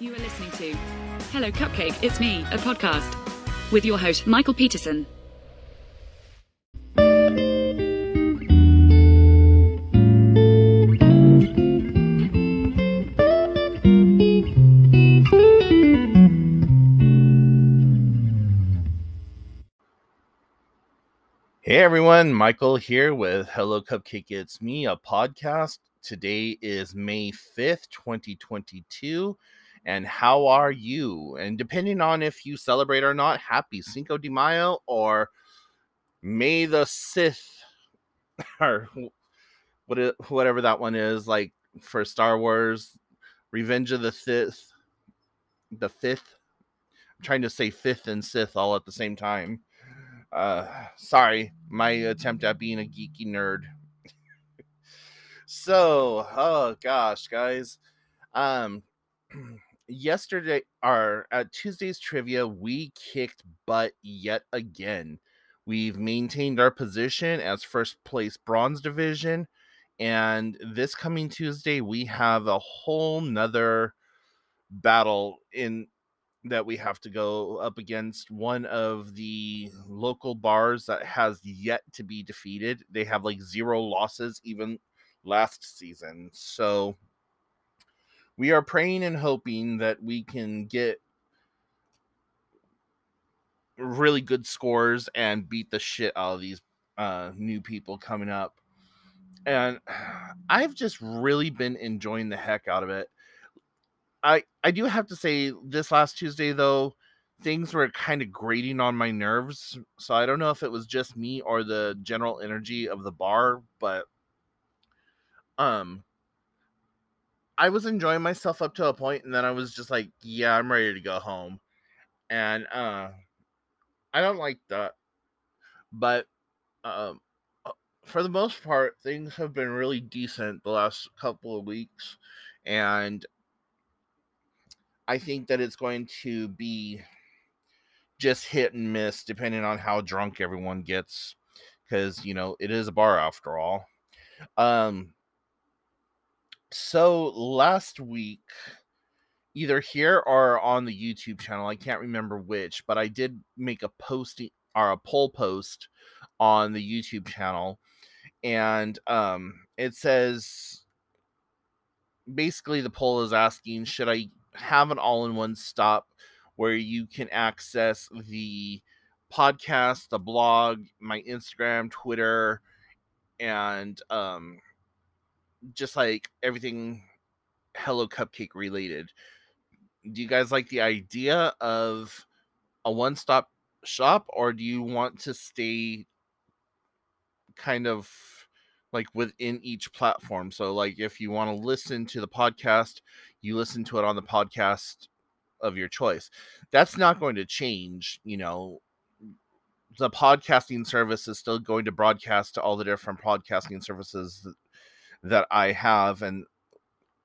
You are listening to Hello Cupcake, It's Me, a podcast with your host, Michael Peterson. Hey everyone, Michael here with Hello Cupcake It's Me, a podcast. Today is May 5th, 2022. And how are you? And depending on if you celebrate or not, happy Cinco de Mayo or May the Sith or whatever that one is, like for Star Wars, Revenge of the Sith, the fifth. I'm trying to say fifth and Sith all at the same time. Uh, sorry, my attempt at being a geeky nerd. so, oh gosh, guys, um, yesterday or at Tuesday's trivia, we kicked butt yet again. We've maintained our position as first place bronze division, and this coming Tuesday, we have a whole nother battle in that we have to go up against one of the local bars that has yet to be defeated. They have like zero losses even last season. So we are praying and hoping that we can get really good scores and beat the shit out of these uh, new people coming up. And I've just really been enjoying the heck out of it I I do have to say this last Tuesday though things were kind of grating on my nerves. So I don't know if it was just me or the general energy of the bar, but um I was enjoying myself up to a point and then I was just like, yeah, I'm ready to go home. And uh I don't like that. But um uh, for the most part, things have been really decent the last couple of weeks and I think that it's going to be just hit and miss depending on how drunk everyone gets because you know it is a bar after all um so last week either here or on the youtube channel i can't remember which but i did make a post or a poll post on the youtube channel and um it says basically the poll is asking should i have an all-in-one stop where you can access the podcast, the blog, my Instagram, Twitter, and um just like everything Hello Cupcake related. Do you guys like the idea of a one-stop shop or do you want to stay kind of like within each platform. So like if you want to listen to the podcast, you listen to it on the podcast of your choice. That's not going to change, you know. The podcasting service is still going to broadcast to all the different podcasting services that, I have and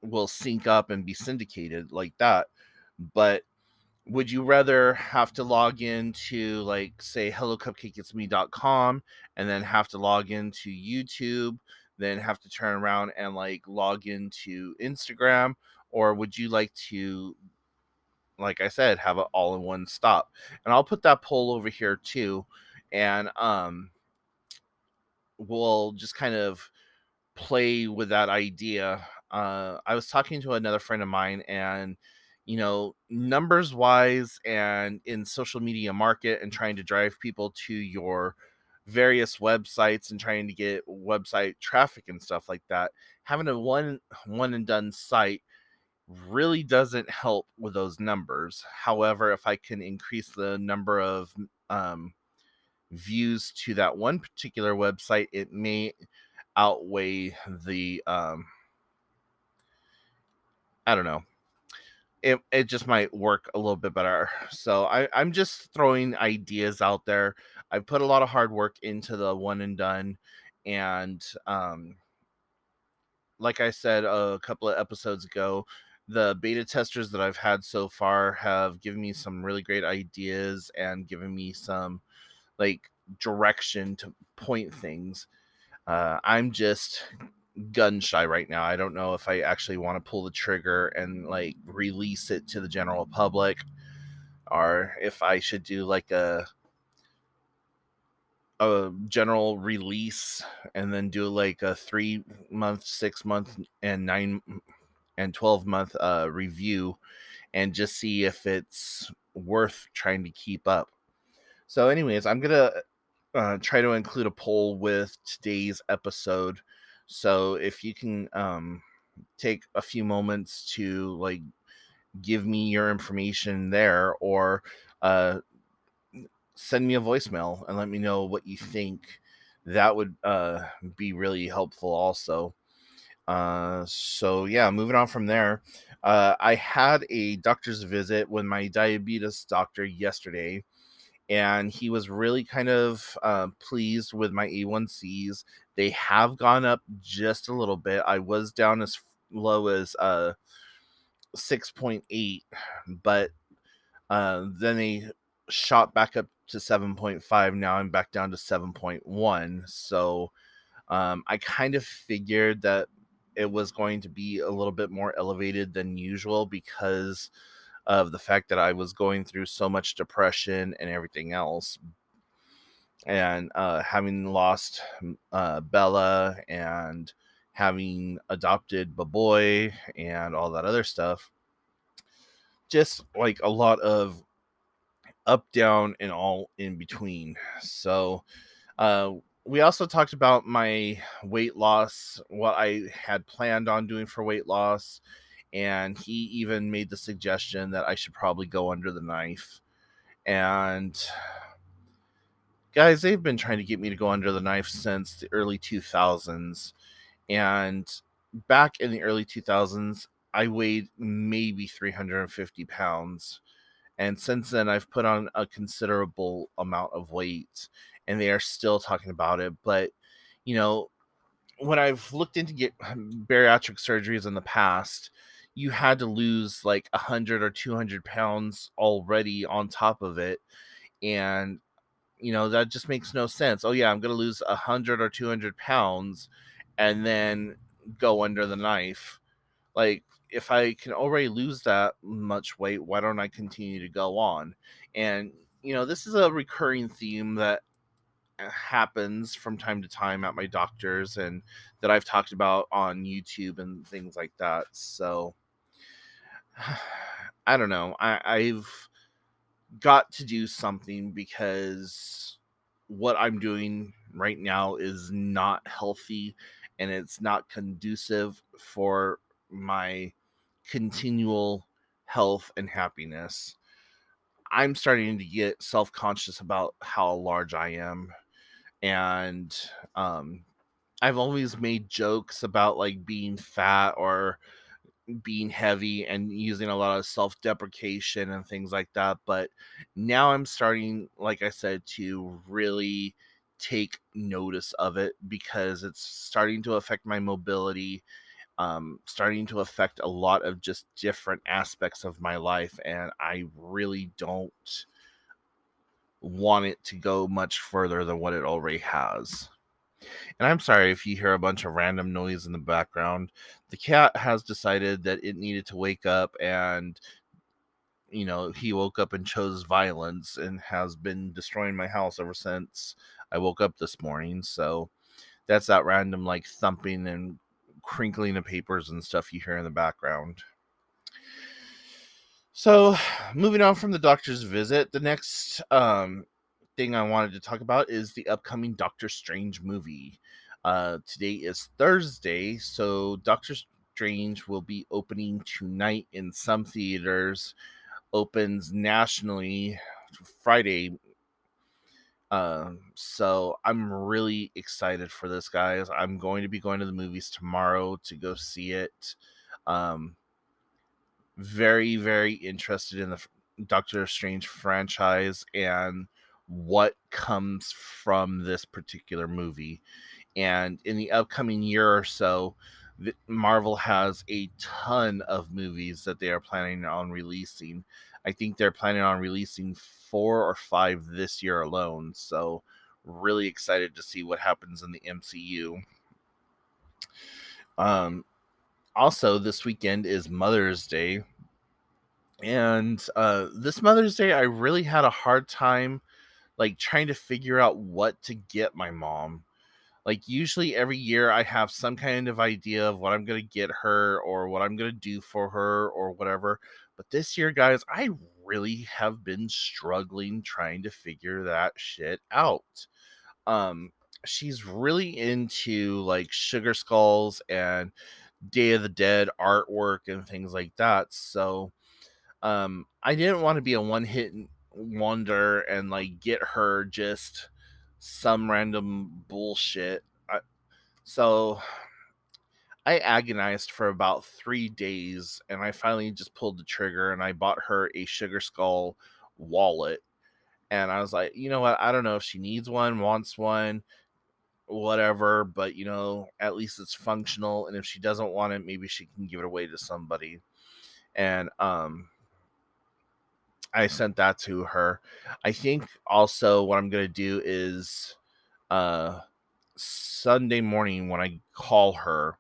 will sync up and be syndicated like that. But would you rather have to log into like say hellocupcakeitsme.com and then have to log into youtube then have to turn around and like log into instagram or would you like to like i said have it all in one stop and i'll put that poll over here too and um we'll just kind of play with that idea uh i was talking to another friend of mine and you know, numbers wise and in social media market and trying to drive people to your various websites and trying to get website traffic and stuff like that, having a one one and done site really doesn't help with those numbers. However, if I can increase the number of um, views to that one particular website, it may outweigh the um, I don't know it, it just might work a little bit better. So I, I'm just throwing ideas out there. I've put a lot of hard work into the one and done. And um, like I said a couple of episodes ago, the beta testers that I've had so far have given me some really great ideas and given me some like direction to point things. Uh, I'm just gun shy right now. I don't know if I actually want to pull the trigger and like release it to the general public or if I should do like a a general release and then do like a 3 month, 6 month and 9 and 12 month uh review and just see if it's worth trying to keep up. So anyways, I'm going to uh, try to include a poll with today's episode so if you can um, take a few moments to like give me your information there or uh, send me a voicemail and let me know what you think, that would uh, be really helpful also. Uh, so yeah, moving on from there. Uh, I had a doctor's visit with my diabetes doctor yesterday, and he was really kind of uh, pleased with my A1Cs. They have gone up just a little bit. I was down as low as uh, 6.8, but uh, then they shot back up to 7.5. Now I'm back down to 7.1. So um, I kind of figured that it was going to be a little bit more elevated than usual because of the fact that I was going through so much depression and everything else. And uh, having lost uh, Bella and having adopted Baboy and all that other stuff, just like a lot of up, down, and all in between. So, uh, we also talked about my weight loss, what I had planned on doing for weight loss, and he even made the suggestion that I should probably go under the knife. And guys, they've been trying to get me to go under the knife since the early 2000s. And back in the early 2000s, I weighed maybe 350 pounds. And since then, I've put on a considerable amount of weight, and they are still talking about it. But, you know, when I've looked into get bariatric surgeries in the past, you had to lose like a hundred or two hundred pounds already on top of it, and you know that just makes no sense. Oh yeah, I'm gonna lose a hundred or two hundred pounds, and then go under the knife. Like if I can already lose that much weight, why don't I continue to go on? And you know this is a recurring theme that uh, happens from time to time at my doctors and that I've talked about on YouTube and things like that. So I don't know. I, I've got to do something because what I'm doing right now is not healthy and it's not conducive for my continual health and happiness. I'm starting to get self conscious about how large I am. And um, I've always made jokes about like being fat or being heavy and using a lot of self-deprecation and things like that but now i'm starting like i said to really take notice of it because it's starting to affect my mobility um, starting to affect a lot of just different aspects of my life and i really don't want it to go much further than what it already has and I'm sorry if you hear a bunch of random noise in the background. The cat has decided that it needed to wake up and you know, he woke up and chose violence and has been destroying my house ever since I woke up this morning. So that's that random like thumping and crinkling of papers and stuff you hear in the background. So, moving on from the doctor's visit, the next um, thing I wanted to talk about is the upcoming Doctor Strange movie. Uh, today is Thursday, so Doctor Strange will be opening tonight in some theaters, opens nationally Friday. Uh, so I'm really excited for this, guys. I'm going to be going to the movies tomorrow to go see it. Um, very, very interested in the Doctor Strange franchise and what comes from this particular movie. And in the upcoming year or so, Marvel has a ton of movies that they are planning on releasing. I think they're planning on releasing four or five this year alone. So, really excited to see what happens in the MCU. Um, also, this weekend is Mother's Day. And uh, this Mother's Day, I really had a hard time like trying to figure out what to get my mom. Like usually every year I have some kind of idea of what I'm going to get her or what I'm going to do for her or whatever. But this year, guys, I really have been struggling trying to figure that shit out. Um she's really into like sugar skulls and Day of the Dead artwork and things like that. So um I didn't want to be a one hit wonder and like get her just some random bullshit. I, so I agonized for about three days and I finally just pulled the trigger and I bought her a Sugar Skull wallet. And I was like, you know what? I don't know if she needs one, wants one, whatever, but you know, at least it's functional. And if she doesn't want it, maybe she can give it away to somebody. And um, I sent that to her. I think also what I'm gonna do is uh Sunday morning when I call her,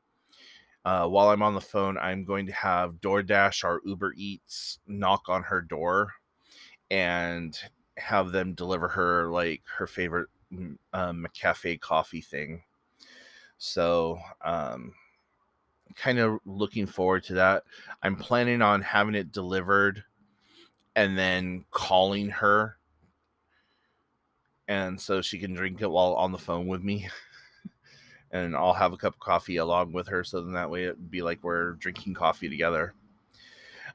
uh, while I'm on the phone, I'm going to have DoorDash or Uber Eats knock on her door and have them deliver her like her favorite um, cafe coffee thing. So, um, kind of looking forward to that. I'm planning on having it delivered and then calling her and so she can drink it while on the phone with me and I'll have a cup of coffee along with her so then that way it'd be like we're drinking coffee together.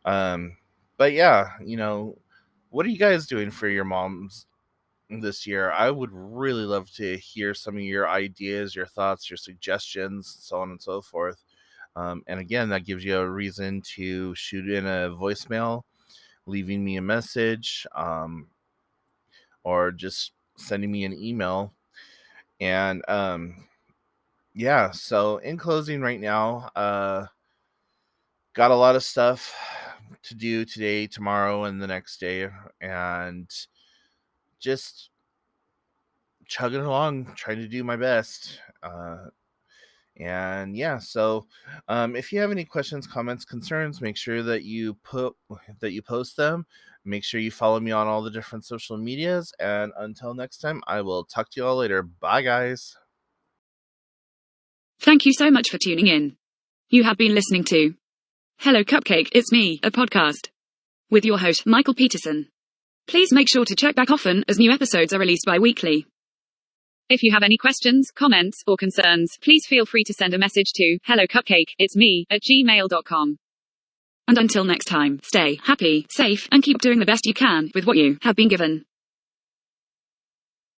Um but yeah, you know, what are you guys doing for your moms this year? I would really love to hear some of your ideas, your thoughts, your suggestions, so on and so forth. Um, and again, that gives you a reason to shoot in a voicemail leaving me a message um, or just sending me an email. And um, yeah, so in closing, right now, uh, got a lot of stuff to do today, tomorrow, and the next day, and just chugging along, trying to do my best. Uh, and yeah so um, if you have any questions comments concerns make sure that you put that you post them. Make sure you follow me on all the different social medias and until next time i will talk to you all later. Bye guys. Thank you so much for tuning in. You have been listening to hello cupcake it's me a podcast with your host michael peterson. Please make sure to check back often as new episodes are released bi-weekly if you have any questions, comments, or concerns, please feel free to send a message to hello cupcake, it's me, at gmail.com. And until next time, stay happy, safe, and keep doing the best you can with what you have been given.